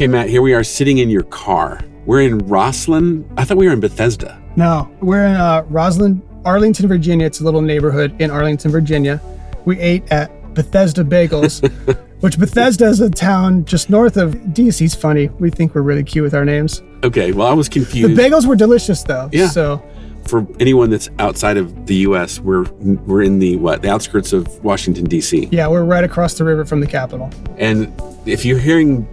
Okay, Matt, here we are sitting in your car. We're in Rosslyn. I thought we were in Bethesda. No, we're in uh, Rosslyn, Arlington, Virginia. It's a little neighborhood in Arlington, Virginia. We ate at Bethesda Bagels, which Bethesda is a town just north of DC. It's funny. We think we're really cute with our names. Okay, well, I was confused. The bagels were delicious, though. Yeah. So For anyone that's outside of the U.S., we're we're in the what? The outskirts of Washington D.C. yeah, we're right across the river from the Capitol. And if you're hearing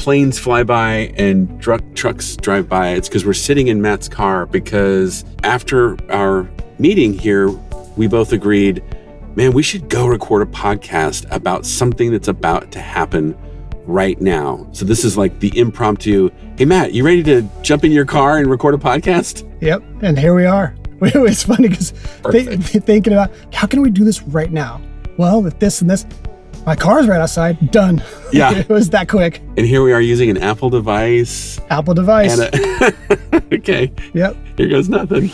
planes fly by and truck trucks drive by, it's because we're sitting in Matt's car. Because after our meeting here, we both agreed, man, we should go record a podcast about something that's about to happen right now. So this is like the impromptu. Hey Matt, you ready to jump in your car and record a podcast? Yep. And here we are. It's funny because Perfect. thinking about how can we do this right now? Well, with this and this, my car's right outside. Done. Yeah. it was that quick. And here we are using an Apple device. Apple device. A, okay, yep. Here goes nothing.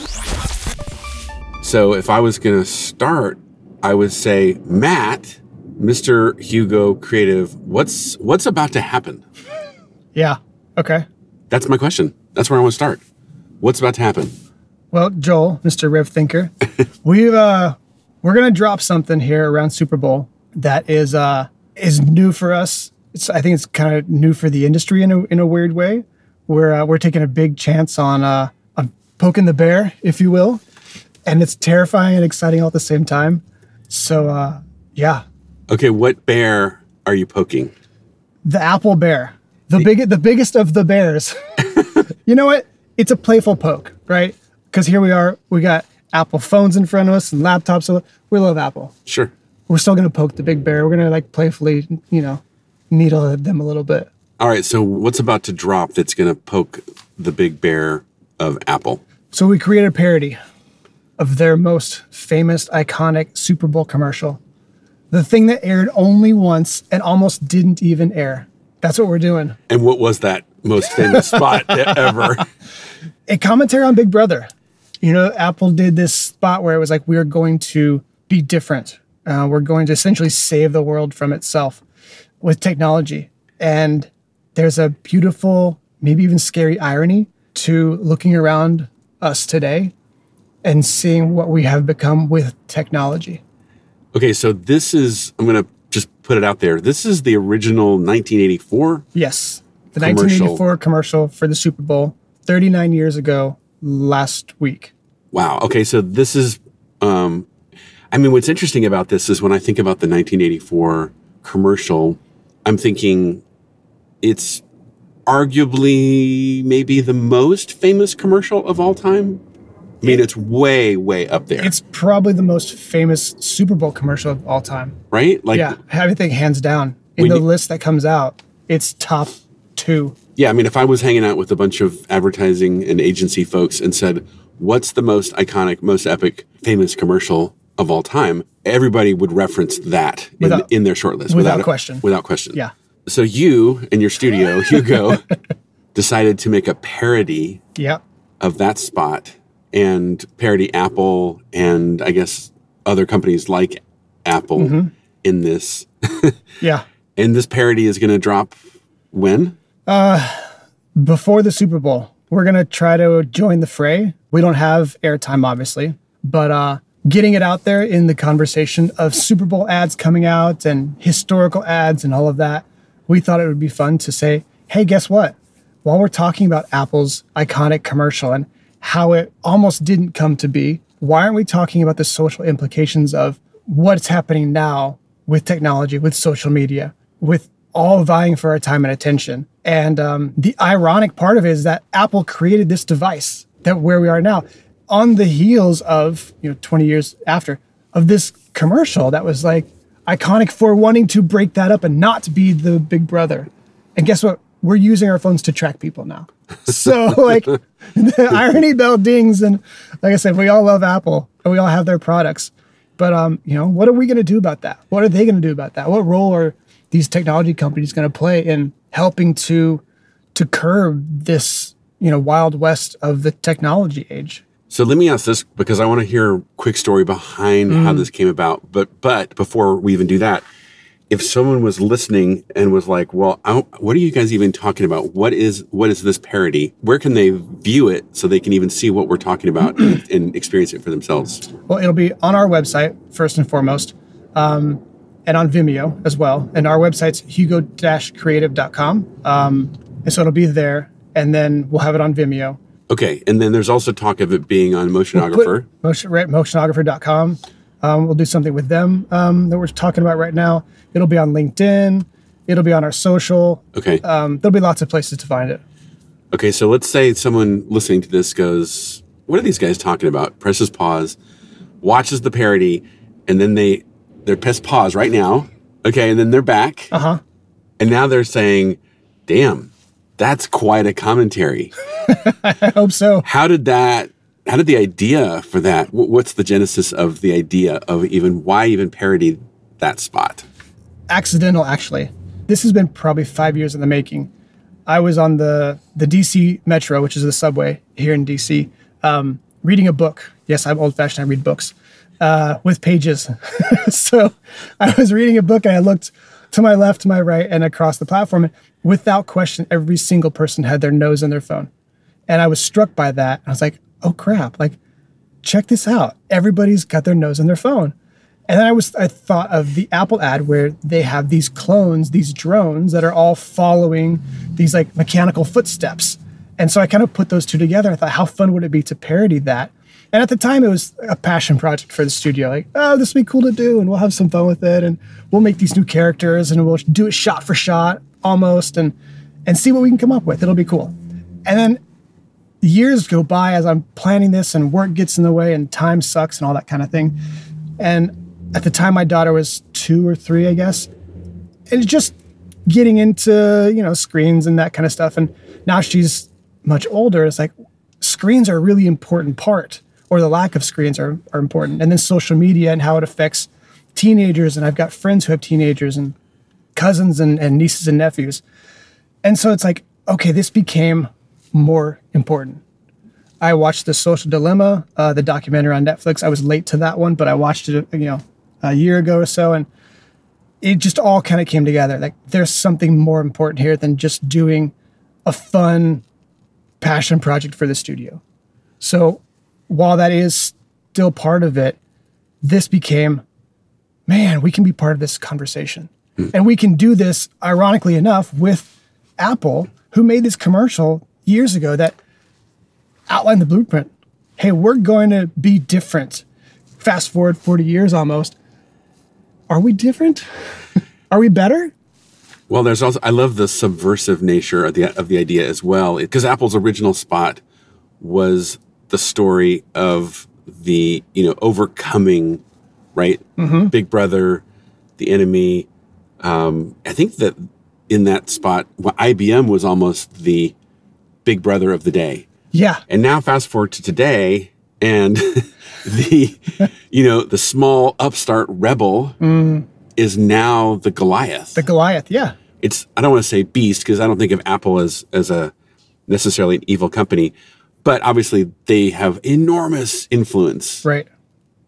So if I was going to start, I would say, Matt, Mr. Hugo Creative, what's what's about to happen? Yeah. Okay. That's my question. That's where I want to start. What's about to happen? Well, Joel, Mr. Rev Thinker, we've uh we're gonna drop something here around Super Bowl that is uh is new for us. It's I think it's kind of new for the industry in a in a weird way. We're uh, we're taking a big chance on uh on poking the bear, if you will, and it's terrifying and exciting all at the same time. So uh yeah, Okay, what bear are you poking? the Apple Bear, the big the biggest of the bears. you know what? It's a playful poke, right? Because here we are, we got Apple phones in front of us and laptops. So we love Apple. Sure. We're still gonna poke the big bear. We're gonna like playfully, you know, needle them a little bit. All right, so what's about to drop that's going to poke the big bear of Apple? So we created a parody of their most famous, iconic Super Bowl commercial. The thing that aired only once and almost didn't even air. That's what we're doing. And what was that most famous spot ever? a commentary on Big Brother. You know, Apple did this spot where it was like, we're going to be different. Uh, we're going to essentially save the world from itself with technology. And there's a beautiful, maybe even scary irony to looking around us today and seeing what we have become with technology. Okay, so this is, I'm going to just put it out there. This is the original 1984 Yes, the Commercial. 1984 commercial for the Super Bowl, 39 years ago last week. Wow. Okay. So this is, um, I mean, what's interesting about this is when I think about the 1984 commercial, I'm thinking it's arguably maybe the most famous commercial of all time. I mean, it's way, way up there, It's probably the most famous Super Bowl commercial of all time. right? Like, yeah, I think hands down in the you- list that comes out, it's top two. yeah. I mean, if I was hanging out with a bunch of advertising and agency folks and said, "What's the most iconic, most epic, famous commercial of all time?" Everybody would reference that in, Without- in their shortlist without a- question. Without question. Yeah, So you in your studio, Hugo, decided to make a parody yeah, of that spot and parody Apple and I guess other companies like Apple Mm-hmm. in this. yeah. and this parody is going to drop when? Uh, Before the Super Bowl, we're gonna try to join the fray. We don't have airtime, obviously, but uh, getting it out there in the conversation of Super Bowl ads coming out and historical ads and all of that, we thought it would be fun to say, hey, guess what? While we're talking about Apple's iconic commercial and how it almost didn't come to be, why aren't we talking about the social implications of what's happening now with technology, with social media, with all vying for our time and attention? And um, the ironic part of it is that Apple created this device that where we are now on the heels of, you know, 20 years after of this commercial that was like iconic for wanting to break that up and not be the big brother. And guess what? We're using our phones to track people now. So like the irony bell dings and like I said, we all love Apple and we all have their products. But um, you know, what are we gonna do about that? What are they gonna do about that? What role are these technology companies gonna play in helping to to curb this, you know, wild west of the technology age? So let me ask this because I want to hear a quick story behind how Mm. this came about. But but before we even do that, if someone was listening and was like, "Well, I what are you guys even talking about? What is what is this parody? Where can they view it so they can even see what we're talking about and, and experience it for themselves?" Well, it'll be on our website first and foremost, um, and on Vimeo as well. And our website's hugo-creative.com. Um, and so it'll be there, and then we'll have it on Vimeo. Okay, and then there's also talk of it being on Motionographer. Put- motion, right, motionographer.com. Um, we'll do something with them um, that we're talking about right now. It'll be on LinkedIn. It'll be on our social. Okay, Um, there'll be lots of places to find it. okay. So let's say someone listening to this goes, "What are these guys talking about?" Presses pause, watches the parody, and then they they're press pause right now. Okay, and then they're back. Uh huh. And now they're saying, damn, that's quite a commentary. I hope so. How did that, how did the idea for that, what's the genesis of the idea of even, why even parody that spot? accidental actually this has been probably five years in the making i was on the the dc metro which is the subway here in dc um, reading a book yes i'm old fashioned i read books uh, with pages so i was reading a book and i looked to my left to my right and across the platform and without question every single person had their nose in their phone and i was struck by that i was like oh crap like check this out everybody's got their nose in their phone and then I was I thought of the Apple ad where they have these clones, these drones that are all following these like mechanical footsteps. And so I kind of put those two together. I thought, how fun would it be to parody that? And at the time, it was a passion project for the studio. Like, oh, this would be cool to do, and we'll have some fun with it, and we'll make these new characters, and we'll do it shot for shot, almost, and and see what we can come up with. It'll be cool. And then years go by as I'm planning this, and work gets in the way, and time sucks, and all that kind of thing. And at the time, my daughter was two or three, I guess, and just getting into you know screens and that kind of stuff. And now she's much older. It's like screens are a really important part, or the lack of screens are, are important. And then social media and how it affects teenagers. And I've got friends who have teenagers and cousins and, and nieces and nephews. And so it's like, okay, this became more important. I watched the Social Dilemma, uh, the documentary on Netflix. I was late to that one, but I watched it, you know, a year ago or so, and it just all kind of came together. Like there's something more important here than just doing a fun passion project for the studio. So while that is still part of it, this became, man, we can be part of this conversation. Hmm. And we can do this, ironically enough, with Apple, who made this commercial years ago that outlined the blueprint. Hey, we're going to be different. Fast forward 40 years almost. Are we different? Are we better? Well, there's also, I love the subversive nature of the, of the idea as well, because Apple's original spot was the story of the, you know, overcoming, right? Big brother, the enemy. Um, I think that in that spot, well, IBM was almost the big brother of the day. Yeah. And now fast forward to today and the you know, the small upstart rebel is now the Goliath. The Goliath. Yeah. it's I don't want to say beast because I don't think of Apple as as a necessarily an evil company, but obviously they have enormous influence Right.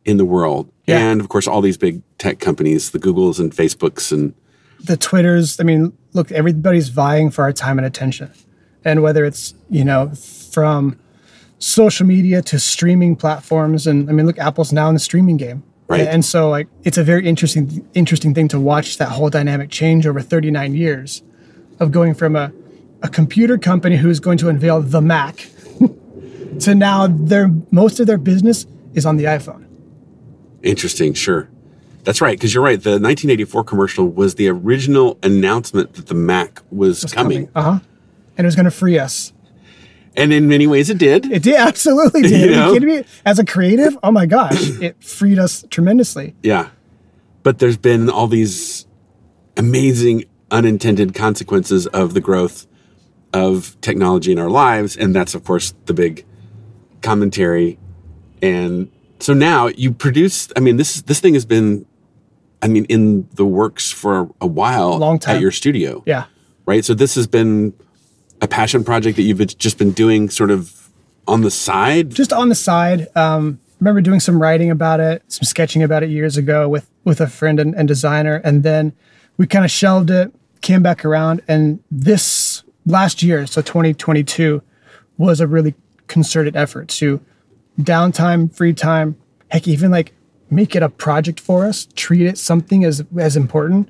in the world. Yeah. And of course all these big tech companies, the Googles and Facebooks and the Twitters. I mean, look, everybody's vying for our time and attention. And whether it's, you know, from social media to streaming platforms. And I mean, look, Apple's now in the streaming game. Right. And so like it's a very interesting interesting thing to watch that whole dynamic change over 39 years of going from a, a computer company who's going to unveil the Mac to now their most of their business is on the iPhone. Interesting, sure. That's right, because you're right. The 1984 commercial was the original announcement that the Mac was, coming. Uh-huh. And it was going to free us. And in many ways it did. It did absolutely did. You Are know? you kidding me? As a creative, oh my gosh, it freed us tremendously. yeah. But there's been all these amazing unintended consequences of the growth of technology in our lives. And that's, of course, the big commentary. And so now you produce, I mean, this this thing has been, I mean, in the works for a while Long time. at your studio. Yeah. right? So this has been a passion project that you've just been doing sort of on the side. Just on the side, um, remember doing some writing about it, some sketching about it years ago with with a friend and, and designer, and then we kind of shelved it, came back around, and this last year, so 2022, was a really concerted effort to downtime, free time, heck, even like make it a project for us, treat it something as as important,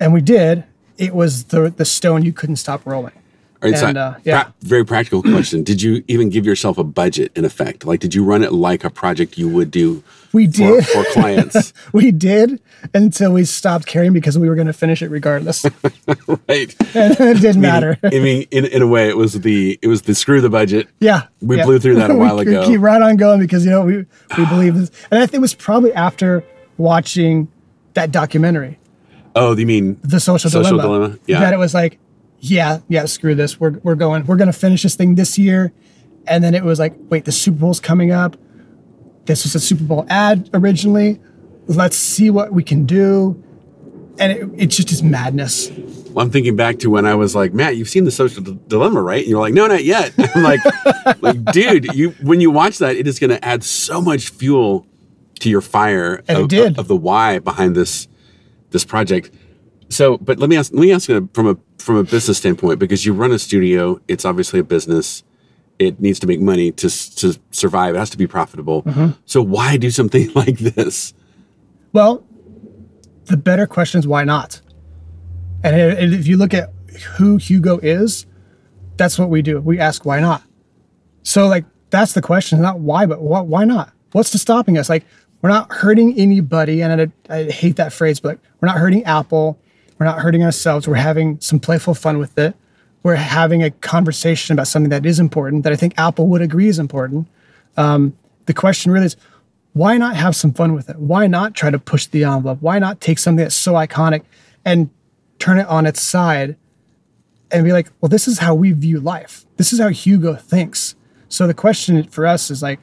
and we did. It was the the stone you couldn't stop rolling. So And, uh, yeah. pra- very practical question. Did you even give yourself a budget in effect? Like, did you run it like a project you would do We for, did. for clients? we did until we stopped caring because we were going to finish it regardless. right. and it didn't matter. I mean, in, in a way, it was the it was the screw the budget. Yeah, We yeah. blew through that a while could ago. Keep right on going because you know we we believe this, and I think it was probably after watching that documentary, Oh, you mean The Social, Social Dilemma, Dilemma, yeah. that it was like, yeah, yeah, screw this, we're we're going, we're gonna finish this thing this year, and then it was like, wait, the Super Bowl's coming up. This was a Super Bowl ad originally. Let's see what we can do, and it, it's just this madness. Well, I'm thinking back to when I was like, Matt, you've seen the social D- dilemma, right? And you're like, no, not yet. I'm like, like, dude, you when you watch that, it is going to add so much fuel to your fire it of, of the why behind this this project. So, but let me ask, let me ask you from a from a business standpoint because you run a studio. It's obviously a business. It needs to make money to to survive. It has to be profitable. Mm-hmm. So, why do something like this? Well, the better question is why not? And if you look at who Hugo is, that's what we do. We ask why not. So like that's the question, not why, but what, why not? What's to stopping us? Like we're not hurting anybody, and I, I hate that phrase, but we're not hurting Apple. We're not hurting ourselves. We're having some playful fun with it. We're having a conversation about something that is important that I think Apple would agree is important. Um, the question really is why not have some fun with it? Why not try to push the envelope? Why not take something that's so iconic and turn it on its side and be like, well, this is how we view life. This is how Hugo thinks. So the question for us is like,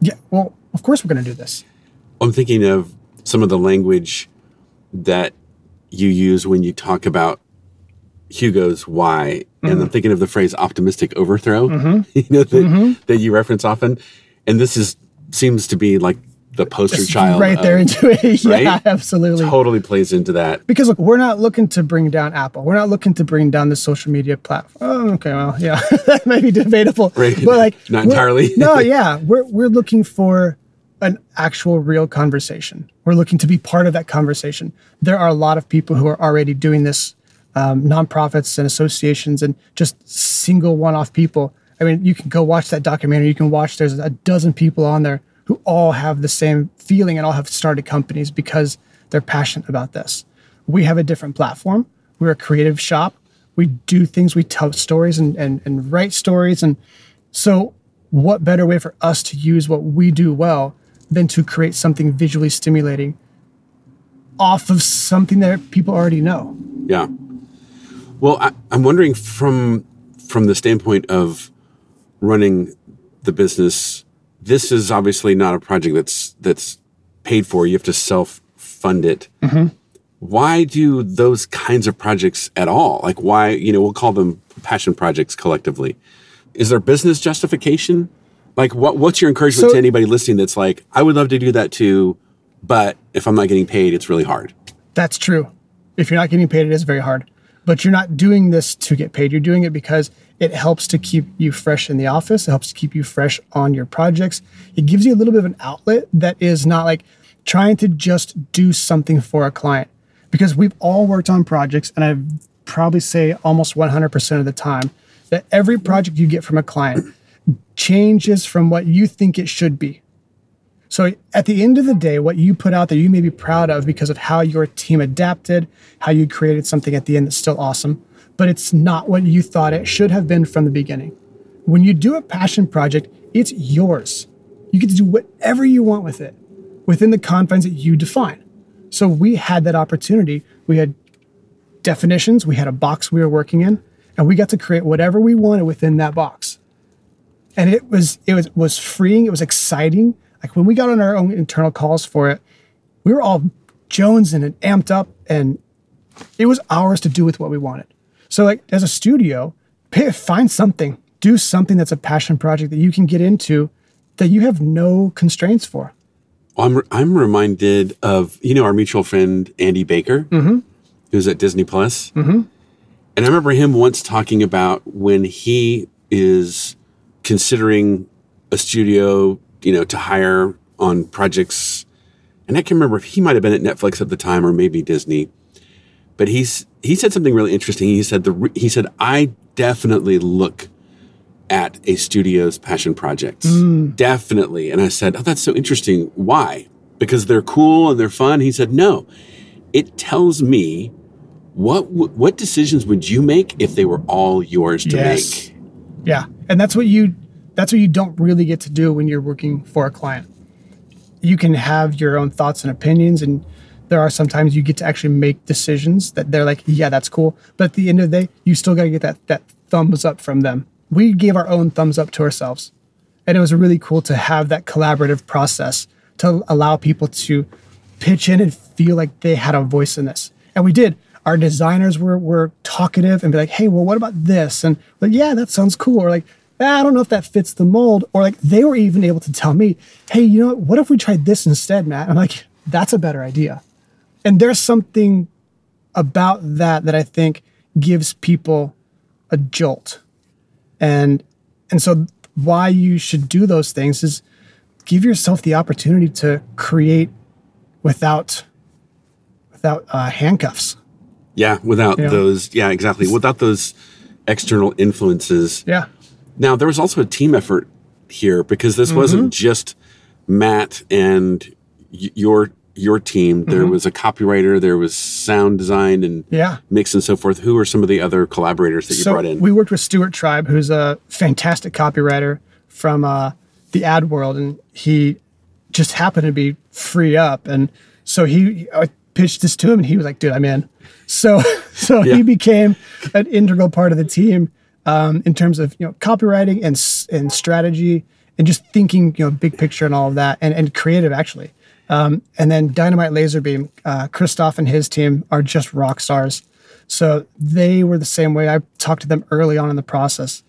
yeah, well, of course we're going to do this. I'm thinking of some of the language that you use when you talk about Hugo's why, and Mm-hmm. I'm thinking of the phrase "optimistic overthrow," you know that, Mm-hmm. that you reference often, and this is seems to be like the poster child, right there of- into it. yeah, right? absolutely. totally plays into that. Because look, we're not looking to bring down Apple. We're not looking to bring down the social media platform. Oh, okay, well, yeah, that may be debatable, Right. but like Not entirely. no, yeah, we're we're looking for an actual real conversation. We're looking to be part of that conversation. There are a lot of people who are already doing this, um, nonprofits and associations, and just single one-off people. I mean, you can go watch that documentary. You can watch. There's a dozen people on there who all have the same feeling and all have started companies because they're passionate about this. We have a different platform. We're a creative shop. We do things. We tell stories and and, and write stories. And so, what better way for us to use what we do well than to create something visually stimulating off of something that people already know? Yeah. Well, I, I'm wondering from from the standpoint of running the business, this is obviously not a project that's that's paid for. You have to self fund it. Mm-hmm. Why do those kinds of projects at all? Like, why you know we'll call them passion projects collectively. Is there business justification? Like, what what's your encouragement So- to anybody listening that's like, I would love to do that too, but if I'm not getting paid, it's really hard. That's true. If you're not getting paid, it is very hard. But you're not doing this to get paid. You're doing it because it helps to keep you fresh in the office. It helps to keep you fresh on your projects. It gives you a little bit of an outlet that is not like trying to just do something for a client. Because we've all worked on projects, and I probably say almost 100% of the time that every project you get from a client changes from what you think it should be. So at the end of the day, what you put out there, you may be proud of because of how your team adapted, how you created something at the end that's still awesome, but it's not what you thought it should have been from the beginning. When you do a passion project, it's yours. You get to do whatever you want with it within the confines that you define. So we had that opportunity. We had definitions, we had a box we were working in, and we got to create whatever we wanted within that box and it was it was was freeing it was exciting. Like when we got on our own internal calls for it we were all jonesing and amped up and it was ours to do with what we wanted. So like as a studio pay, find something do something that's a passion project that you can get into that you have no constraints for. Well, I'm I'm reminded of you know our mutual friend Andy Baker, who's at Disney Plus, mm-hmm. and I remember him once talking about when he is considering a studio, you know, to hire on projects, and I can remember if he might have been at Netflix at the time or maybe Disney, but he's he said something really interesting. He said the he said I definitely look at a studio's passion projects. Hmm. Definitely. And I said, Oh, that's so interesting. Why? Because they're cool and they're fun. He said, No. It tells me what what decisions would you make if they were all yours to Yes. make? Yeah, and that's what you that's what you don't really get to do when you're working for a client. You can have your own thoughts and opinions, and there are sometimes you get to actually make decisions that they're like, yeah, that's cool. But at the end of the day, you still got to get that that thumbs up from them. We gave our own thumbs up to ourselves, and it was really cool to have that collaborative process to allow people to pitch in and feel like they had a voice in this. And we did. Our designers were were talkative and be like, hey, well, what about this? And like, yeah, that sounds cool. Or like, "Ah, I don't know if that fits the mold. Or like they were even able to tell me, hey, you know what? What if we tried this instead, Matt? I'm like, that's a better idea. And there's something about that that I think gives people a jolt. And and so why you should do those things is give yourself the opportunity to create without without uh, handcuffs. Yeah, without Yeah. those yeah, exactly. Without those external influences. Yeah. Now there was also a team effort here because this Mm-hmm. wasn't just Matt and y- your your team. There Mm-hmm. was a copywriter, there was sound design and Yeah. mix and so forth. Who are some of the other collaborators that you so brought in? we worked with Stuart Tribe, who's a fantastic copywriter from uh, the ad world, and he just happened to be free up, and so he I pitched this to him, and he was like, "Dude, I'm in." So so Yeah. he became an integral part of the team um, in terms of you know copywriting and and strategy and just thinking you know big picture and all of that, and and creative actually. Um, and then Dynamite Laserbeam, uh, Christoph and his team are just rock stars. So they were the same way. I talked to them early on in the process,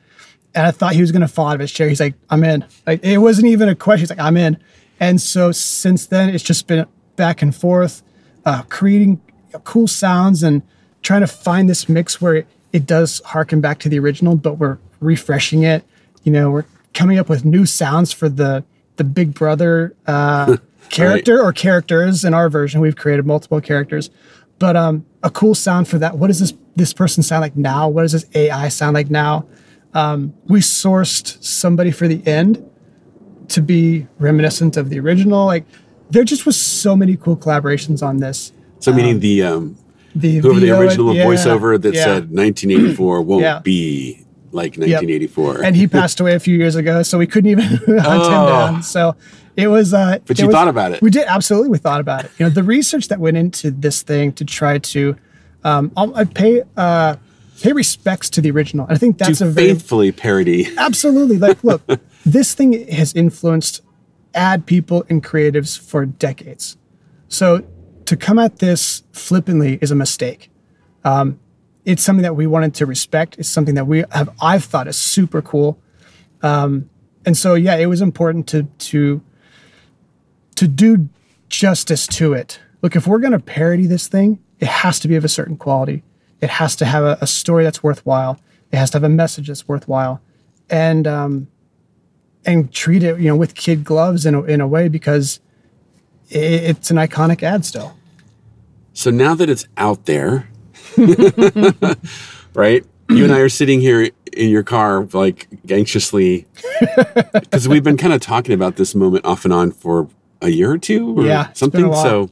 and I thought he was going to fall out of his chair. He's like, "I'm in." Like it wasn't even a question. He's like, "I'm in." And so since then, it's just been back and forth, uh, creating cool sounds and trying to find this mix where it, it does harken back to the original, but we're refreshing it. You know, we're coming up with new sounds for the the Big Brother uh, character or characters. In our version, we've created multiple characters, but um, a cool sound for that. What does this this person sound like now? What does this AI sound like now? Um, we sourced somebody for the end to be reminiscent of the original. Like there just was so many cool collaborations on this. So meaning the um The whoever the original yeah, voiceover that yeah. said 1984 won't Yeah. be like 1984. and he passed away a few years ago, so we couldn't even hunt him Oh. down. So it was. Uh, But you was- thought about it. We did absolutely. We thought about it. You know, the research that went into this thing to try to, um, I pay uh, pay respects to the original. And I think that's to a very faithfully parody. absolutely like look. this thing has influenced ad people and creatives for decades. So to come at this flippantly is a mistake it's something that we wanted to respect. It's something that we have I've thought is super cool. Um, and so yeah, it was important to to to do justice to it. Look, if we're going to parody this thing, it has to be of a certain quality. It has to have a, a story that's worthwhile. It has to have a message that's worthwhile, and um, and treat it you know with kid gloves in a, in a way because it, it's an iconic ad still. So now that it's out there, right? You and I are sitting here in your car, like anxiously, because we've been kind of talking about this moment off and on for a year or two, or Yeah, something. So,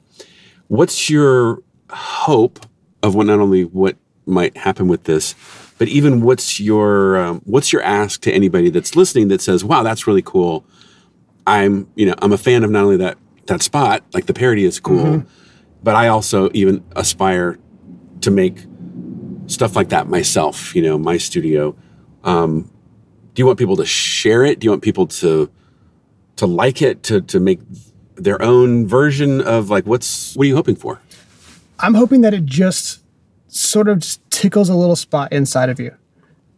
what's your hope of what not only what might happen with this, but even what's your um, what's your ask to anybody that's listening that says, "Wow, that's really cool." I'm, you know, I'm a fan of not only that that spot, like the parody is cool, Mm-hmm. But I also even aspire to make stuff like that myself. You know, my studio. Um, do you want people to share it? Do you want people to to like it? To to make their own version of like what's what are you hoping for? I'm hoping that it just sort of just tickles a little spot inside of you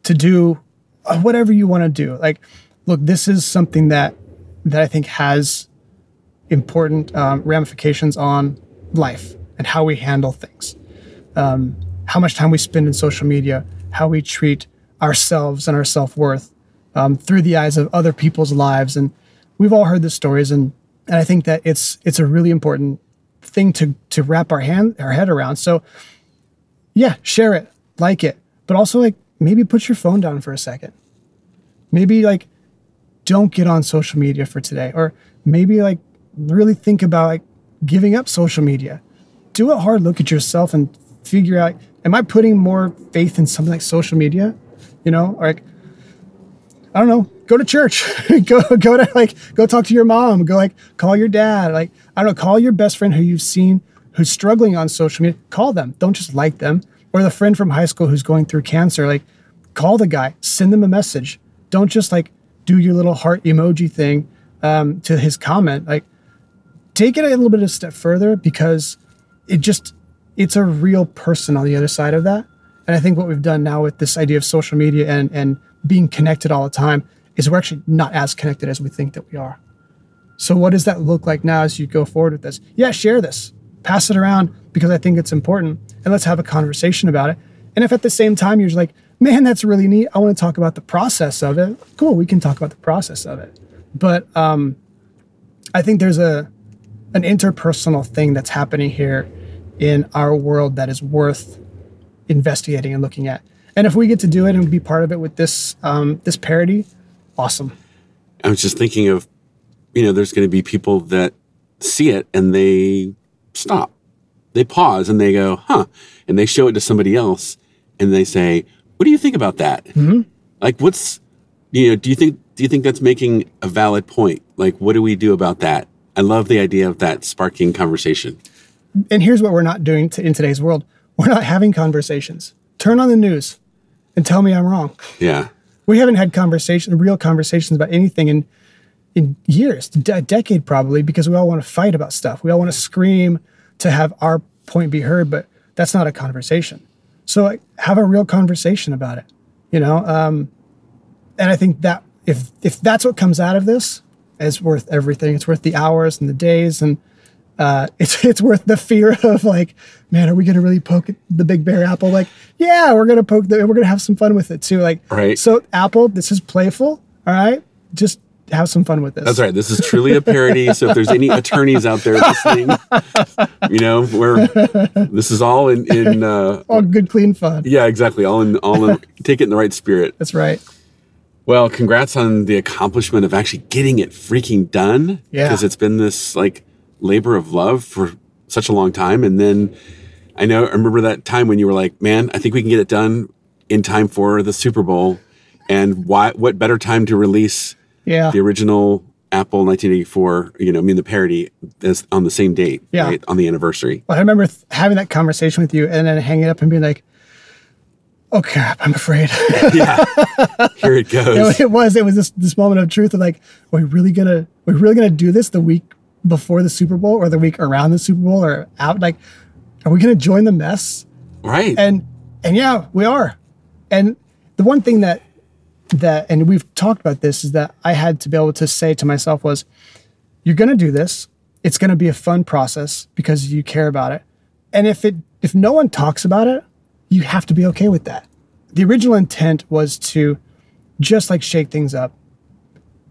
to do uh, whatever you want to do. Like, look, this is something that that I think has important um, ramifications on life and how we handle things. Um, how much time we spend in social media, how we treat ourselves and our self worth um, through the eyes of other people's lives. And we've all heard the stories, and and I think that it's it's a really important thing to to wrap our hand our head around. So yeah, share it, like it, but also like maybe put your phone down for a second. Maybe like don't get on social media for today, or maybe like really think about like giving up social media. Do a hard look at yourself and figure out am I putting more faith in something like social media? You know, like I don't know, go to church, go go to like go talk to your mom, go like call your dad, like I don't know, call your best friend who you've seen who's struggling on social media, call them. Don't just like them. Or the friend from high school who's going through cancer, like call the guy, send them a message. Don't just like do your little heart emoji thing um, to his comment. Like take it a little bit of a step further because it just it's a real person on the other side of that. And I think what we've done now with this idea of social media and and being connected all the time is we're actually not as connected as we think that we are. So what does that look like now as you go forward with this? Yeah, share this. Pass it around because I think it's important and let's have a conversation about it. And if at the same time you're just like, man, that's really neat. I want to talk about the process of it. Cool, we can talk about the process of it. But um, I think there's a an interpersonal thing that's happening here in our world that is worth investigating and looking at. And if we get to do it and be part of it with this um, this parody, awesome. I was just thinking of, you know, there's going to be people that see it and they stop, they pause and they go, huh, and they show it to somebody else and they say, what do you think about that? Mm-hmm. Like, what's, you know, do you think do you think that's making a valid point? Like, what do we do about that? I love the idea of that sparking conversation. And here's what we're not doing to, in today's world: we're not having conversations. Turn on the news and tell me I'm wrong. Yeah. We haven't had conversations, real conversations about anything in in years, a decade probably, because we all want to fight about stuff. We all want to scream to have our point be heard, but that's not a conversation. So like, have a real conversation about it, you know. Um, and I think that if if that's what comes out of this, it's worth everything. It's worth the hours and the days, and uh, it's it's worth the fear of like, man, are we gonna really poke the big bear apple? Like, yeah, we're gonna poke the, we're gonna have some fun with it too. Like, Right. So Apple, this is playful. All right, just have some fun with this. That's right. This is truly a parody. so if there's any attorneys out there listening, you know, we're this is all in in uh, All good, clean fun. yeah, exactly. All in all in take it in the right spirit. That's right. Well, congrats on the accomplishment of actually getting it freaking done. Yeah. Because it's been this like labor of love for such a long time. And then I know I remember that time when you were like, Man, I think we can get it done in time for the Super Bowl. And why what better time to release Yeah. the original Apple 1984, you know, I mean the parody is on the same date, Yeah. right? On the anniversary. Well, I remember th- having that conversation with you and then hanging up and being like, "Oh crap, I'm afraid." yeah. Here it goes. it was it was this this moment of truth of like, are we really gonna are we really gonna do this the week before the Super Bowl or the week around the Super Bowl or out? Like, are we gonna join the mess? Right. And and yeah, we are. And the one thing that that and we've talked about this is that I had to be able to say to myself was, you're gonna do this. It's gonna be a fun process because you care about it. And if it if no one talks about it, you have to be okay with that. The original intent was to just like shake things up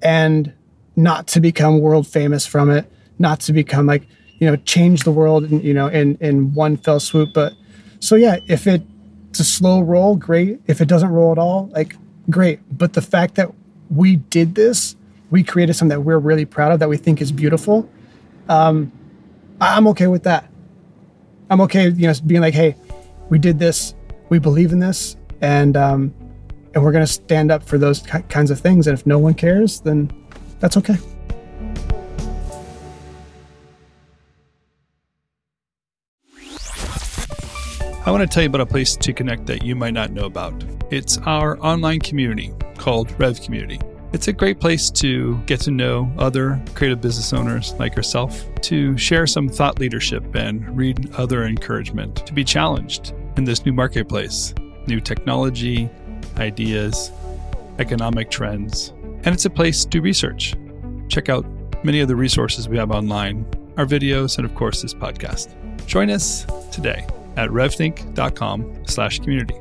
and not to become world famous from it, not to become like, you know, change the world in, you know, in in one fell swoop. But so yeah, if it's a slow roll, great. If it doesn't roll at all, like great. But the fact that we did this, we created something that we're really proud of that we think is beautiful. Um, I'm okay with that. I'm okay, you know, being like, hey, we did this, we believe in this, and um, and we're gonna stand up for those ki- kinds of things. And if no one cares, then that's okay. I want to tell you about a place to connect that you might not know about. It's our online community called Rev Community. It's a great place to get to know other creative business owners like yourself, to share some thought leadership and read other encouragement, to be challenged in this new marketplace, new technology, ideas, economic trends. And it's a place to research. Check out many of the resources we have online, our videos, and of course this podcast. Join us today at revthink.com slash community.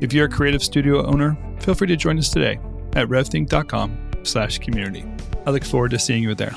If you're a creative studio owner, feel free to join us today at revthink.com slash community. I look forward to seeing you there.